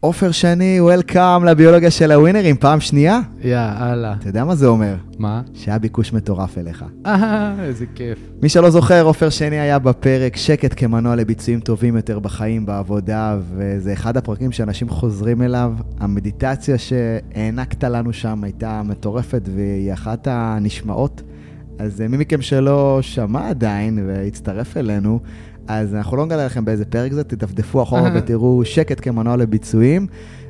עופר שני, וולקאם לביולוגיה של הווינרים, פעם שנייה? יאללה. אתה יודע מה זה אומר? מה? שהיה ביקוש מטורף אליך. אה, איזה כיף. מי שלא זוכר, עופר שני היה בפרק שקט כמנוע לביצועים טובים יותר בחיים, בעבודה, וזה אחד הפרקים שאנשים חוזרים אליו. המדיטציה שהענקת לנו שם הייתה מטורפת, והיא אחת הנשמעות. אז מי מכם שלא שמע עדיין והצטרף אלינו, אז אנחנו לא נגלה לכם באיזה פרק זה, תדפדפו אחורה ותראו שקט כמנוע לביצועים,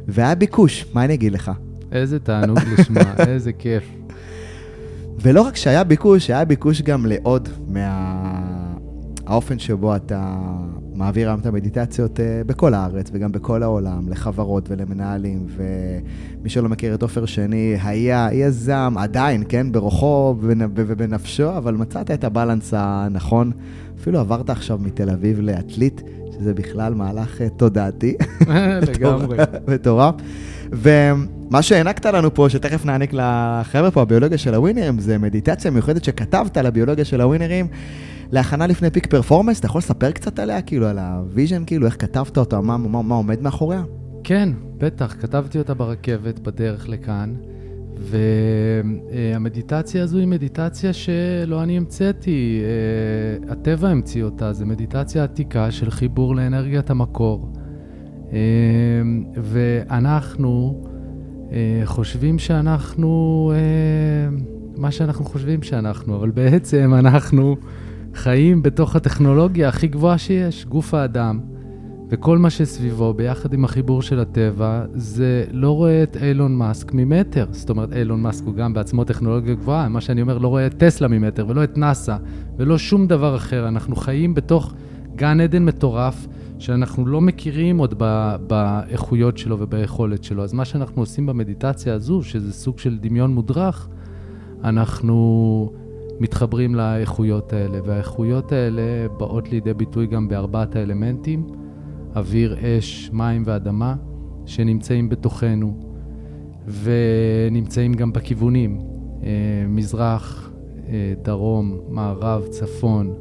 והיה ביקוש, מה אני אגיד לך? איזה תענוג לשמוע, איזה כיף. ולא רק שהיה ביקוש, היה ביקוש גם לעוד מהאופן מה... שבו אתה מעביר היום את המדיטציות אה, בכל הארץ וגם בכל העולם, לחברות ולמנהלים, ומי שלא מכיר את עופר שני, היה יזם, עדיין, כן, ברוחו ובנפשו, אבל מצאת את הבלנס הנכון. אפילו עברת עכשיו מתל אביב לעתלית, שזה בכלל מהלך אה, תודעתי. לגמרי. מטורף. ומה שהענקת לנו פה, שתכף נעניק לחבר'ה פה, הביולוגיה של ה winners, זה מדיטציה מיוחדת שכתבת על הביולוגיה של ה winners. להכנה לפני peak performance, אתה יכול לספר קצת עליה, כאילו, על ה vision, כאילו, איך כתבת אותה, מה, מה, מה עומד מאחוריה? כן, בטח, כתבתי אותה ברכבת בדרך לכאן. והמדיטציה הזו היא מדיטציה שלא אני המצאתי, אה, הטבע המציא אותה, זו מדיטציה עתיקה של חיבור לאנרגיית המקור. אה, ואנחנו אה, חושבים שאנחנו, מה שאנחנו חושבים שאנחנו, אבל בעצם אנחנו חיים בתוך הטכנולוגיה הכי גבוהה שיש, גוף האדם. וכל מה שסביבו, ביחד עם החיבור של הטבע, זה לא רואה את אילון מאסק ממטר. זאת אומרת, אילון מאסק הוא גם בעצמו טכנולוגיה גבוהה, מה שאני אומר, לא רואה את טסלה ממטר, ולא את נאסא, ולא שום דבר אחר. אנחנו חיים בתוך גן עדן מטורף, שאנחנו לא מכירים עוד באיכויות שלו וביכולת שלו. אז מה שאנחנו עושים במדיטציה הזו, שזה סוג של דמיון מודרך, אנחנו מתחברים לאיכויות האלה, והאיכויות האלה באות לידי ביטוי גם בארבעת האלמנטים. אוויר, אש, מים ואדמה, שנמצאים בתוכנו, ונמצאים גם בכיוונים, אה, מזרח, אה, דרום, מערב, צפון,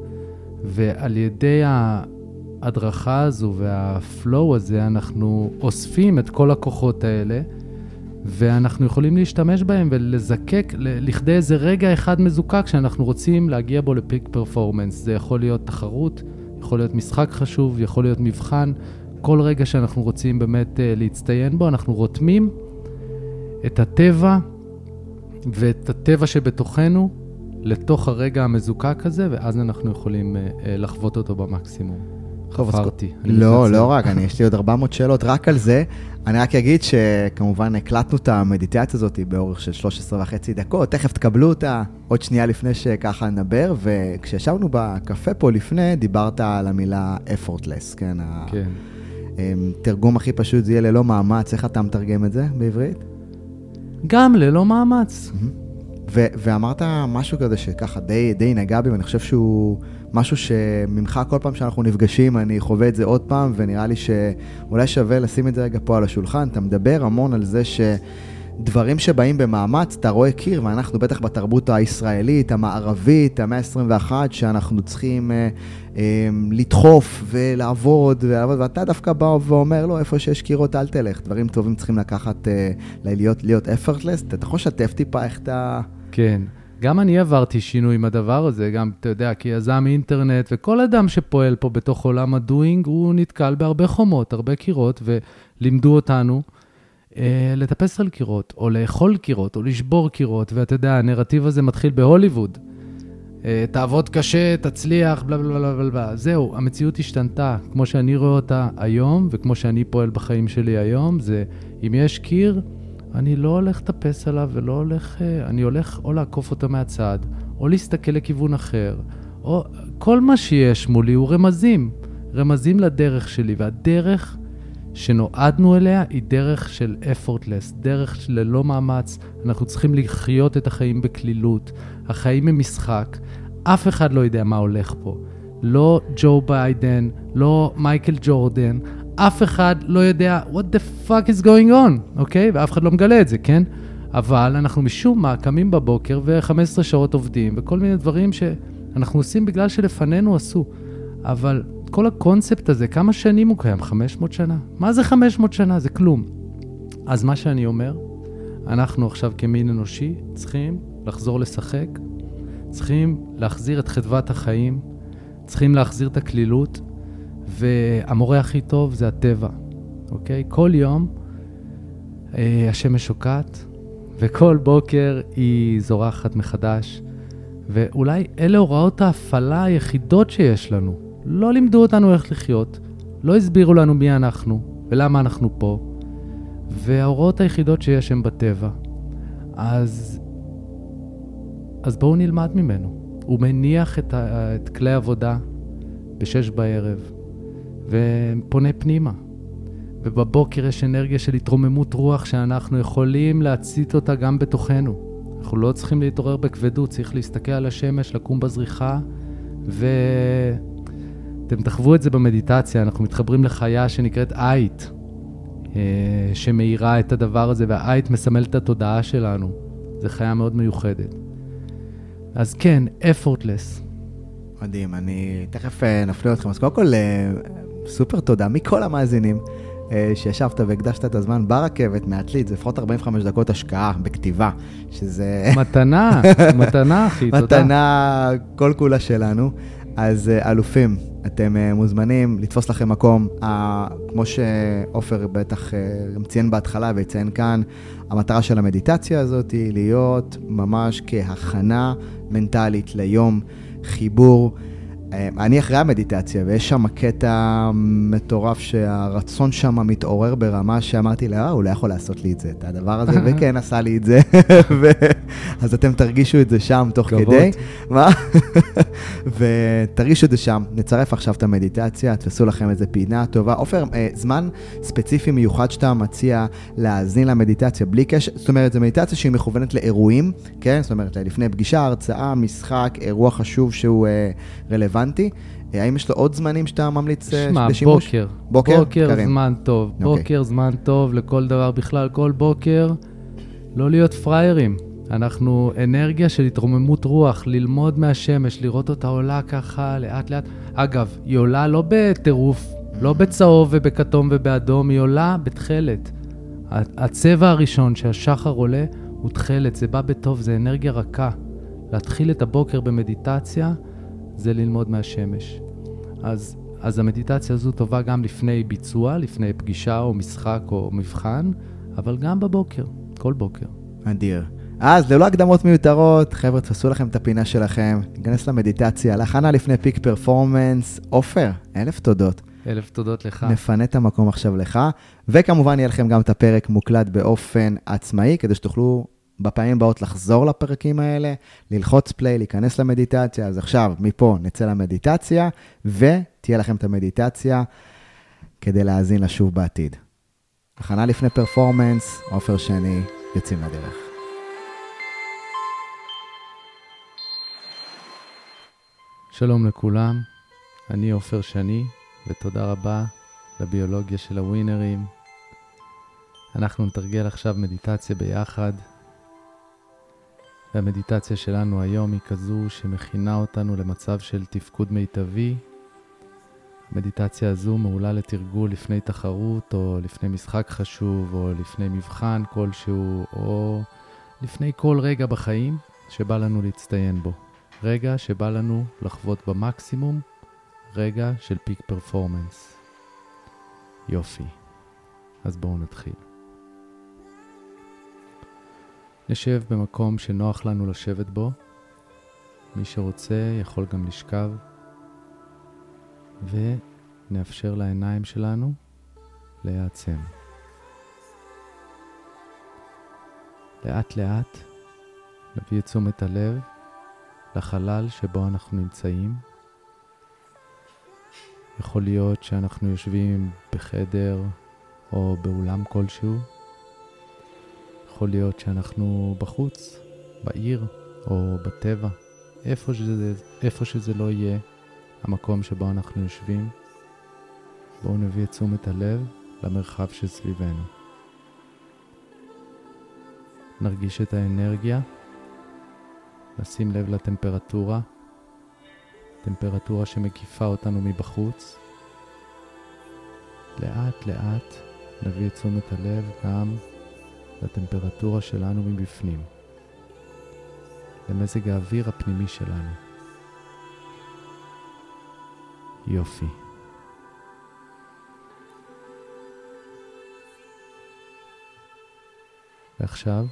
ועל ידי ההדרכה הזו והפלואו הזה, אנחנו אוספים את כל הכוחות האלה, ואנחנו יכולים להשתמש בהם ולזקק לכדי איזה רגע אחד מזוקק שאנחנו רוצים להגיע בו לפיק פרפורמנס. זה יכול להיות תחרות, יכול להיות משחק חשוב, יכול להיות מבחן. כל רגע שאנחנו רוצים באמת uh, להצטיין בו, אנחנו רותמים את הטבע ואת הטבע שבתוכנו לתוך הרגע המזוקק הזה, ואז אנחנו יכולים uh, uh, לחוות אותו במקסימום. חפרתי. לא, לא רק, אני, יש לי עוד 400 שאלות רק על זה. אני רק אגיד שכמובן הקלטנו את המדיטציה הזאת באורך של 13 וחצי דקות, תכף תקבלו אותה עוד שנייה לפני שככה נדבר, וכשישבנו בקפה פה לפני, דיברת על המילה effortless, כן? כן. התרגום הכי פשוט זה יהיה ללא מאמץ, איך אתה מתרגם את זה בעברית? גם ללא מאמץ. ואמרת משהו כזה שככה די, די נגע בי, ואני חושב שהוא משהו שממך כל פעם שאנחנו נפגשים, אני חווה את זה עוד פעם, ונראה לי שאולי שווה לשים את זה רגע פה על השולחן. אתה מדבר המון על זה ש... דברים שבאים במאמץ, אתה רואה קיר, ואנחנו בטח בתרבות הישראלית, המערבית, המאה ה-21, שאנחנו צריכים אה, אה, לדחוף ולעבוד, ולעבוד, ואתה דווקא בא ואומר, לא, איפה שיש קירות אל תלך, דברים טובים צריכים לקחת, אה, להיות, להיות effortless. אתה יכול לשתף טיפה איך אתה... כן. גם אני עברתי שינוי עם הדבר הזה, גם, אתה יודע, כיזם אינטרנט, וכל אדם שפועל פה בתוך עולם הדוינג, הוא נתקל בהרבה חומות, הרבה קירות, ולימדו אותנו אה, לטפס על קירות, או לאכול קירות, או לשבור קירות, ואתה יודע, הנרטיב הזה מתחיל בהוליווד. אה, תעבוד קשה, תצליח, בלה בלה בלה בלה. זהו, המציאות השתנתה. כמו שאני רואה אותה היום, וכמו שאני פועל בחיים שלי היום, זה אם יש קיר, אני לא הולך לטפס עליו ולא הולך... אה, אני הולך או לעקוף אותו מהצד, או להסתכל לכיוון אחר, או... כל מה שיש מולי הוא רמזים. רמזים לדרך שלי, והדרך שנועדנו אליה היא דרך של effortless, דרך ללא מאמץ. אנחנו צריכים לחיות את החיים בקלילות. החיים הם משחק. אף אחד לא יודע מה הולך פה. לא ג'ו ביידן, לא מייקל ג'ורדן, אף אחד לא יודע what the fuck is going on, אוקיי? ואף אחד לא מגלה את זה, כן? אבל אנחנו משום מה קמים בבוקר ו-15 שעות עובדים וכל מיני דברים שאנחנו עושים בגלל שלפנינו עשו. אבל כל הקונספט הזה, כמה שנים הוא קיים? 500 שנה? מה זה 500 שנה? זה כלום. אז מה שאני אומר, אנחנו עכשיו כמין אנושי צריכים לחזור לשחק, צריכים להחזיר את חדוות החיים, צריכים להחזיר את הקלילות, והמורה הכי טוב זה הטבע, אוקיי? כל יום אה, השמש שוקעת, וכל בוקר היא זורחת מחדש, ואולי אלה הוראות ההפעלה היחידות שיש לנו. לא לימדו אותנו איך לחיות, לא הסבירו לנו מי אנחנו ולמה אנחנו פה, וההוראות היחידות שיש הן בטבע. אז, אז בואו נלמד ממנו. הוא מניח את, את כלי עבודה בשש בערב, ופונה פנימה. ובבוקר יש אנרגיה של התרוממות רוח שאנחנו יכולים להצית אותה גם בתוכנו. אנחנו לא צריכים להתעורר בכבדות, צריך להסתכל על השמש, לקום בזריחה, ואתם תחוו את זה במדיטציה, אנחנו מתחברים לחיה שנקראת אייט, אה, שמאירה את הדבר הזה, והאייט מסמל את התודעה שלנו. זו חיה מאוד מיוחדת. אז כן, effortless. מדהים, אני תכף אה, נפליא אתכם. אז קודם כל, אה, סופר תודה מכל המאזינים. אה, שישבת והקדשת את הזמן ברכבת מעתלית, זה לפחות 45 דקות השקעה בכתיבה, שזה... מתנה, מתנה אחי, תודה. מתנה כל כולה שלנו. אז אה, אלופים, אתם אה, מוזמנים לתפוס לכם מקום. כמו שעופר בטח גם ציין בהתחלה ויציין כאן, המטרה של המדיטציה הזאת היא להיות ממש כהכנה מנטלית ליום חיבור. אה, אני אחרי המדיטציה, ויש שם קטע מטורף שהרצון שם מתעורר ברמה שאמרתי לה, אה, הוא לא יכול לעשות לי את זה, את הדבר הזה, וכן עשה לי את זה. ו... אז אתם תרגישו את זה שם תוך כבוד. כדי. מה? ותרגישו את זה שם. נצרף עכשיו את המדיטציה, תפסו לכם איזה פינה טובה. עופר, אה, זמן ספציפי מיוחד שאתה מציע להאזין למדיטציה, בלי קשר, זאת אומרת, זו מדיטציה שהיא מכוונת לאירועים, כן? זאת אומרת, לפני פגישה, הרצאה, משחק, אירוע חשוב שהוא רלוונטי. רלוונטי. אה, האם יש לו עוד זמנים שאתה ממליץ אה, שמה, לשימוש? שמע, בוקר. בוקר? בוקר קרים. זמן טוב. Okay. אוקיי. בוקר זמן טוב לכל דבר בכלל. כל בוקר לא להיות פראיירים. אנחנו אנרגיה של התרוממות רוח, ללמוד מהשמש, לראות אותה עולה ככה לאט-לאט. אגב, היא עולה לא בטירוף, לא בצהוב ובכתום ובאדום, היא עולה בתכלת. הצבע הראשון שהשחר עולה הוא תכלת, זה בא בטוב, זה אנרגיה רכה. להתחיל את הבוקר במדיטציה זה ללמוד מהשמש. אז, אז המדיטציה הזו טובה גם לפני ביצוע, לפני פגישה או משחק או מבחן, אבל גם בבוקר, כל בוקר. אדיר. אז ללא הקדמות מיותרות, חבר'ה, תפסו לכם את הפינה שלכם, ניכנס למדיטציה, להכנה לפני פיק פרפורמנס. עופר, אלף תודות. אלף תודות לך. נפנה את המקום עכשיו לך, וכמובן יהיה לכם גם את הפרק מוקלט באופן עצמאי, כדי שתוכלו בפעמים הבאות לחזור לפרקים האלה, ללחוץ פליי, להיכנס למדיטציה. אז עכשיו, מפה נצא למדיטציה, ותהיה לכם את המדיטציה כדי להאזין לה שוב בעתיד. הכנה לפני פרפורמנס, עופר שני, יוצאים לדרך. שלום לכולם, אני עופר שני, ותודה רבה לביולוגיה של הווינרים. אנחנו נתרגל עכשיו מדיטציה ביחד. והמדיטציה שלנו היום היא כזו שמכינה אותנו למצב של תפקוד מיטבי. המדיטציה הזו מעולה לתרגול לפני תחרות, או לפני משחק חשוב, או לפני מבחן כלשהו, או לפני כל רגע בחיים שבא לנו להצטיין בו. רגע שבא לנו לחוות במקסימום, רגע של פיק פרפורמנס. יופי. אז בואו נתחיל. נשב במקום שנוח לנו לשבת בו. מי שרוצה יכול גם לשכב, ונאפשר לעיניים שלנו להיעצם. לאט לאט נביא את תשומת הלב לחלל שבו אנחנו נמצאים. יכול להיות שאנחנו יושבים בחדר או באולם כלשהו. יכול להיות שאנחנו בחוץ, בעיר או בטבע, איפה שזה, איפה שזה לא יהיה המקום שבו אנחנו יושבים, בואו נביא את תשומת הלב למרחב שסביבנו. נרגיש את האנרגיה, נשים לב לטמפרטורה, טמפרטורה שמקיפה אותנו מבחוץ. לאט לאט נביא את תשומת הלב גם לטמפרטורה שלנו מבפנים, למזג האוויר הפנימי שלנו. יופי. ועכשיו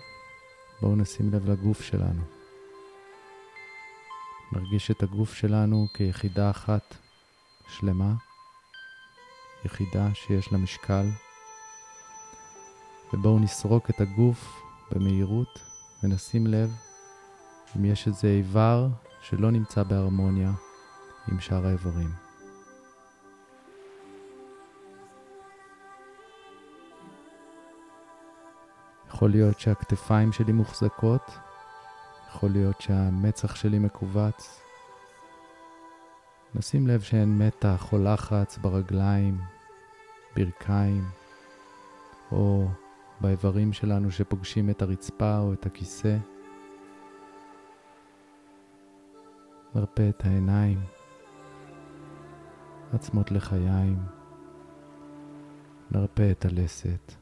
בואו נשים לב לגוף שלנו. נרגיש את הגוף שלנו כיחידה אחת שלמה, יחידה שיש לה משקל, ובואו נסרוק את הגוף במהירות ונשים לב אם יש איזה איבר שלא נמצא בהרמוניה עם שאר האיברים. יכול להיות שהכתפיים שלי מוחזקות, יכול להיות שהמצח שלי מכווץ. נשים לב שאין מתח או לחץ ברגליים, ברכיים, או באיברים שלנו שפוגשים את הרצפה או את הכיסא. נרפה את העיניים, עצמות לחיים, נרפה את הלסת.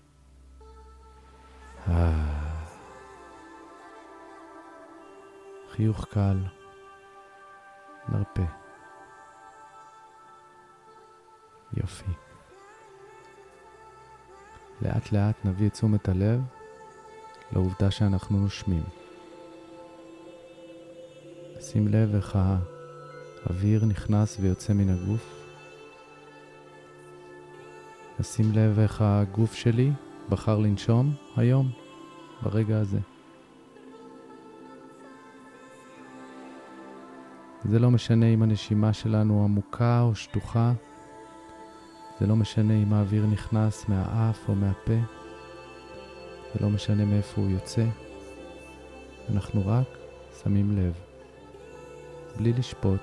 חיוך קל, נרפה. יופי. לאט לאט נביא את תשומת הלב לעובדה שאנחנו נושמים. שים לב איך האוויר נכנס ויוצא מן הגוף. נשים לב איך הגוף שלי בחר לנשום היום, ברגע הזה. זה לא משנה אם הנשימה שלנו עמוקה או שטוחה, זה לא משנה אם האוויר נכנס מהאף או מהפה, זה לא משנה מאיפה הוא יוצא, אנחנו רק שמים לב, בלי לשפוט,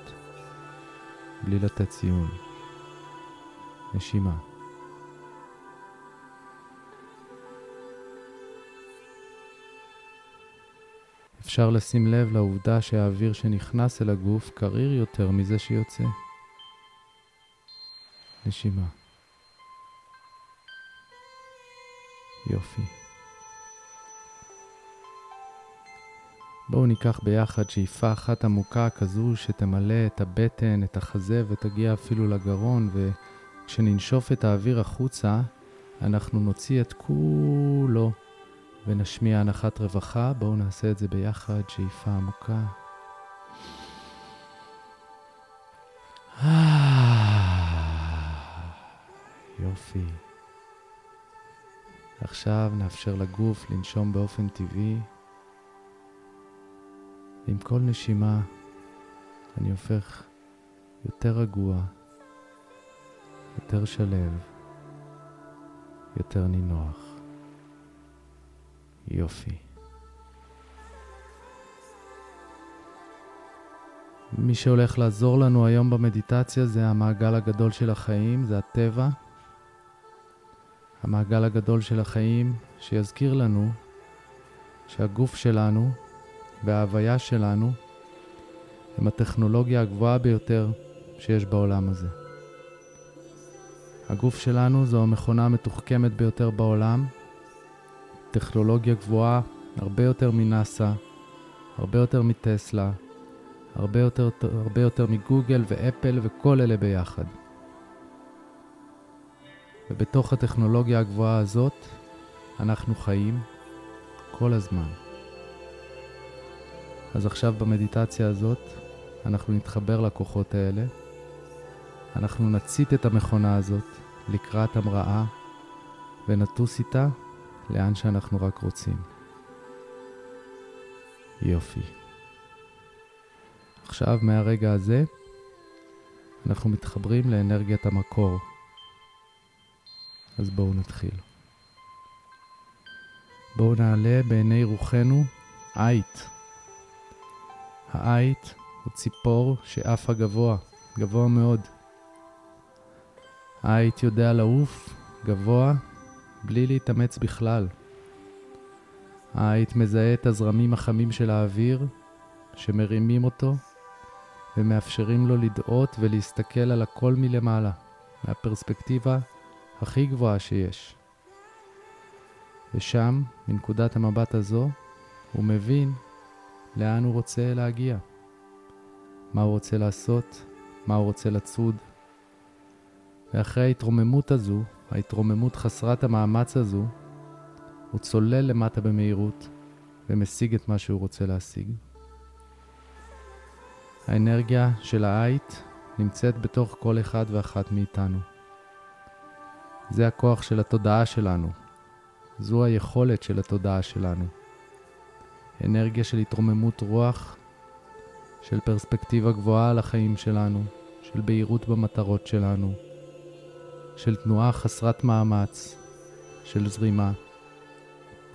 בלי לתת ציון. נשימה. אפשר לשים לב לעובדה שהאוויר שנכנס אל הגוף קריר יותר מזה שיוצא. נשימה. יופי. בואו ניקח ביחד שאיפה אחת עמוקה כזו שתמלא את הבטן, את החזה ותגיע אפילו לגרון, וכשננשוף את האוויר החוצה, אנחנו נוציא את כולו ונשמיע הנחת רווחה. בואו נעשה את זה ביחד, שאיפה עמוקה. יופי. עכשיו נאפשר לגוף לנשום באופן טבעי. עם כל נשימה אני הופך יותר רגוע, יותר שלב, יותר נינוח. יופי. מי שהולך לעזור לנו היום במדיטציה זה המעגל הגדול של החיים, זה הטבע. המעגל הגדול של החיים שיזכיר לנו שהגוף שלנו וההוויה שלנו הם הטכנולוגיה הגבוהה ביותר שיש בעולם הזה. הגוף שלנו זו המכונה המתוחכמת ביותר בעולם, טכנולוגיה גבוהה הרבה יותר מנאסא, הרבה יותר מטסלה, הרבה יותר, הרבה יותר מגוגל ואפל וכל אלה ביחד. ובתוך הטכנולוגיה הגבוהה הזאת אנחנו חיים כל הזמן. אז עכשיו במדיטציה הזאת אנחנו נתחבר לכוחות האלה, אנחנו נצית את המכונה הזאת לקראת המראה ונטוס איתה לאן שאנחנו רק רוצים. יופי. עכשיו, מהרגע הזה, אנחנו מתחברים לאנרגיית המקור. אז בואו נתחיל. בואו נעלה בעיני רוחנו עית. העית הוא ציפור שעפה גבוה, גבוה מאוד. העית יודע לעוף גבוה בלי להתאמץ בכלל. העית מזהה את הזרמים החמים של האוויר שמרימים אותו ומאפשרים לו לדאות ולהסתכל על הכל מלמעלה, מהפרספקטיבה הכי גבוהה שיש. ושם, מנקודת המבט הזו, הוא מבין לאן הוא רוצה להגיע, מה הוא רוצה לעשות, מה הוא רוצה לצוד. ואחרי ההתרוממות הזו, ההתרוממות חסרת המאמץ הזו, הוא צולל למטה במהירות ומשיג את מה שהוא רוצה להשיג. האנרגיה של העית נמצאת בתוך כל אחד ואחת מאיתנו. זה הכוח של התודעה שלנו. זו היכולת של התודעה שלנו. אנרגיה של התרוממות רוח, של פרספקטיבה גבוהה על החיים שלנו, של בהירות במטרות שלנו, של תנועה חסרת מאמץ, של זרימה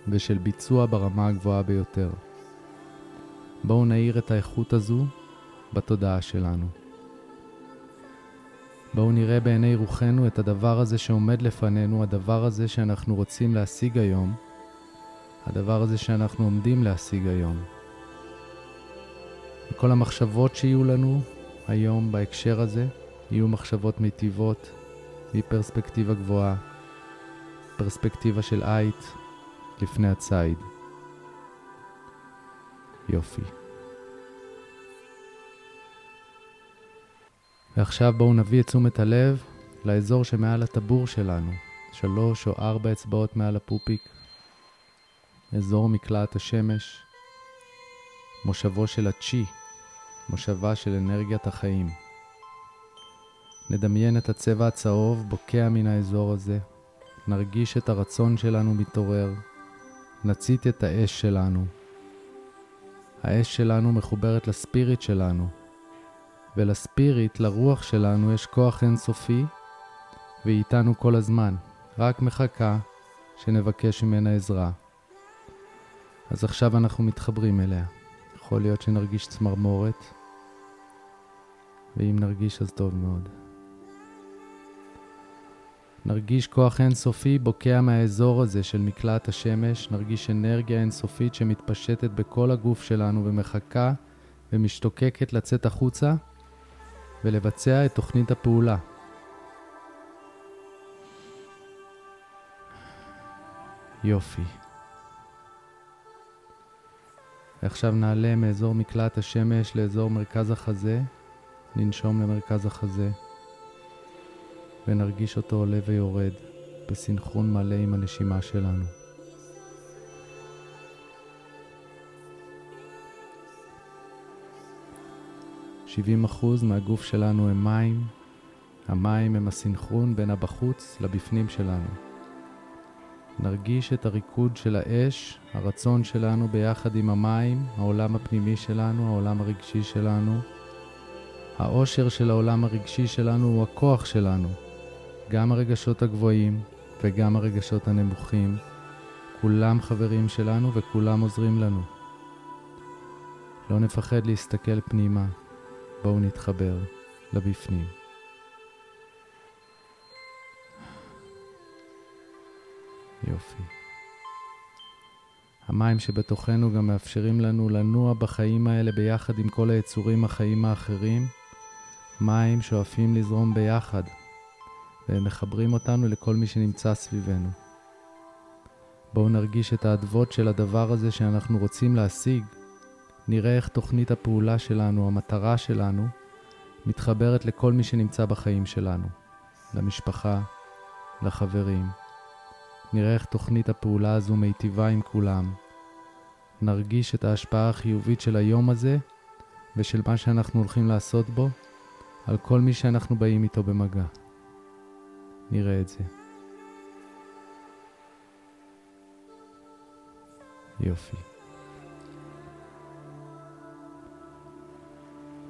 ושל ביצוע ברמה הגבוהה ביותר. בואו נאיר את האיכות הזו בתודעה שלנו. בואו נראה בעיני רוחנו את הדבר הזה שעומד לפנינו, הדבר הזה שאנחנו רוצים להשיג היום, הדבר הזה שאנחנו עומדים להשיג היום. וכל המחשבות שיהיו לנו היום בהקשר הזה, יהיו מחשבות מיטיבות, מפרספקטיבה גבוהה, פרספקטיבה של עית לפני הציד. יופי. ועכשיו בואו נביא את תשומת הלב לאזור שמעל הטבור שלנו, שלוש או ארבע אצבעות מעל הפופיק, אזור מקלעת השמש, מושבו של הצ'י, מושבה של אנרגיית החיים. נדמיין את הצבע הצהוב בוקע מן האזור הזה, נרגיש את הרצון שלנו מתעורר, נצית את האש שלנו. האש שלנו מחוברת לספיריט שלנו, ולספיריט, לרוח שלנו, יש כוח אינסופי, והיא איתנו כל הזמן, רק מחכה שנבקש ממנה עזרה. אז עכשיו אנחנו מתחברים אליה. יכול להיות שנרגיש צמרמורת, ואם נרגיש אז טוב מאוד. נרגיש כוח אינסופי בוקע מהאזור הזה של מקלט השמש, נרגיש אנרגיה אינסופית שמתפשטת בכל הגוף שלנו ומחכה ומשתוקקת לצאת החוצה ולבצע את תוכנית הפעולה. יופי. ועכשיו נעלה מאזור מקלט השמש לאזור מרכז החזה, ננשום למרכז החזה, ונרגיש אותו עולה ויורד בסנכרון מלא עם הנשימה שלנו. 70% מהגוף שלנו הם מים, המים הם הסינכרון בין הבחוץ לבפנים שלנו. נרגיש את הריקוד של האש, הרצון שלנו ביחד עם המים, העולם הפנימי שלנו, העולם הרגשי שלנו. העושר של העולם הרגשי שלנו הוא הכוח שלנו, גם הרגשות הגבוהים וגם הרגשות הנמוכים. כולם חברים שלנו וכולם עוזרים לנו. לא נפחד להסתכל פנימה, בואו נתחבר לבפנים. יופי. המים שבתוכנו גם מאפשרים לנו לנוע בחיים האלה ביחד עם כל היצורים החיים האחרים. מים שואפים לזרום ביחד, והם מחברים אותנו לכל מי שנמצא סביבנו. בואו נרגיש את האדוות של הדבר הזה שאנחנו רוצים להשיג, נראה איך תוכנית הפעולה שלנו, המטרה שלנו, מתחברת לכל מי שנמצא בחיים שלנו, למשפחה, לחברים. נראה איך תוכנית הפעולה הזו מיטיבה עם כולם. נרגיש את ההשפעה החיובית של היום הזה ושל מה שאנחנו הולכים לעשות בו על כל מי שאנחנו באים איתו במגע. נראה את זה. יופי.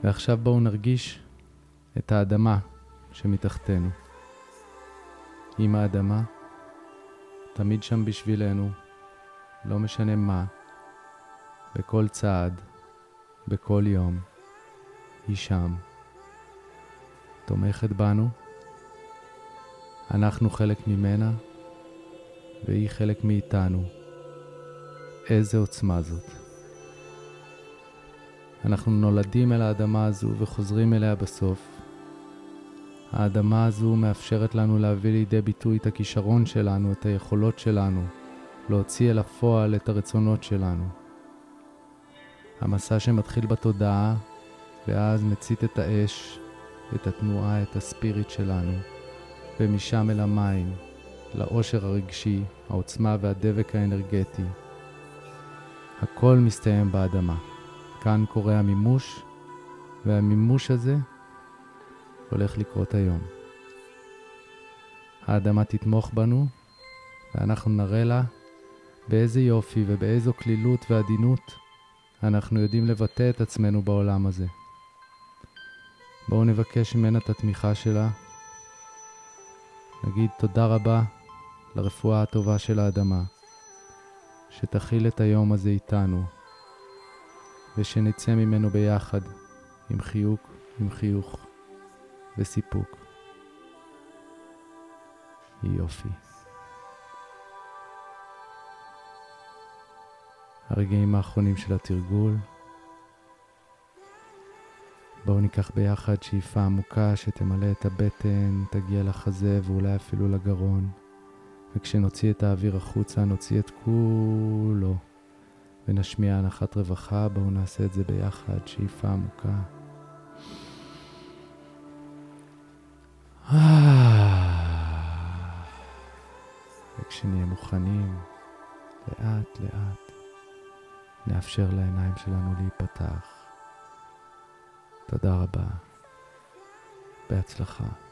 ועכשיו בואו נרגיש את האדמה שמתחתנו. עם האדמה, תמיד שם בשבילנו, לא משנה מה, בכל צעד, בכל יום, היא שם. תומכת בנו, אנחנו חלק ממנה, והיא חלק מאיתנו. איזה עוצמה זאת. אנחנו נולדים אל האדמה הזו וחוזרים אליה בסוף. האדמה הזו מאפשרת לנו להביא לידי ביטוי את הכישרון שלנו, את היכולות שלנו, להוציא אל הפועל את הרצונות שלנו. המסע שמתחיל בתודעה, ואז מצית את האש, את התנועה, את הספיריט שלנו, ומשם אל המים, לאושר הרגשי, העוצמה והדבק האנרגטי. הכל מסתיים באדמה. כאן קורה המימוש, והמימוש הזה הולך לקרות היום. האדמה תתמוך בנו, ואנחנו נראה לה באיזה יופי ובאיזו כלילות ועדינות אנחנו יודעים לבטא את עצמנו בעולם הזה. בואו נבקש ממנה את התמיכה שלה. נגיד תודה רבה לרפואה הטובה של האדמה, שתכיל את היום הזה איתנו, ושנצא ממנו ביחד, עם חיוק, עם חיוך וסיפוק. יופי. הרגעים האחרונים של התרגול. בואו ניקח ביחד שאיפה עמוקה שתמלא את הבטן, תגיע לחזה ואולי אפילו לגרון. וכשנוציא את האוויר החוצה, נוציא את כולו ונשמיע הנחת רווחה. בואו נעשה את זה ביחד, שאיפה עמוקה. וכשנהיה מוכנים, לאט לאט נאפשר לעיניים שלנו להיפתח. תודה רבה. בהצלחה.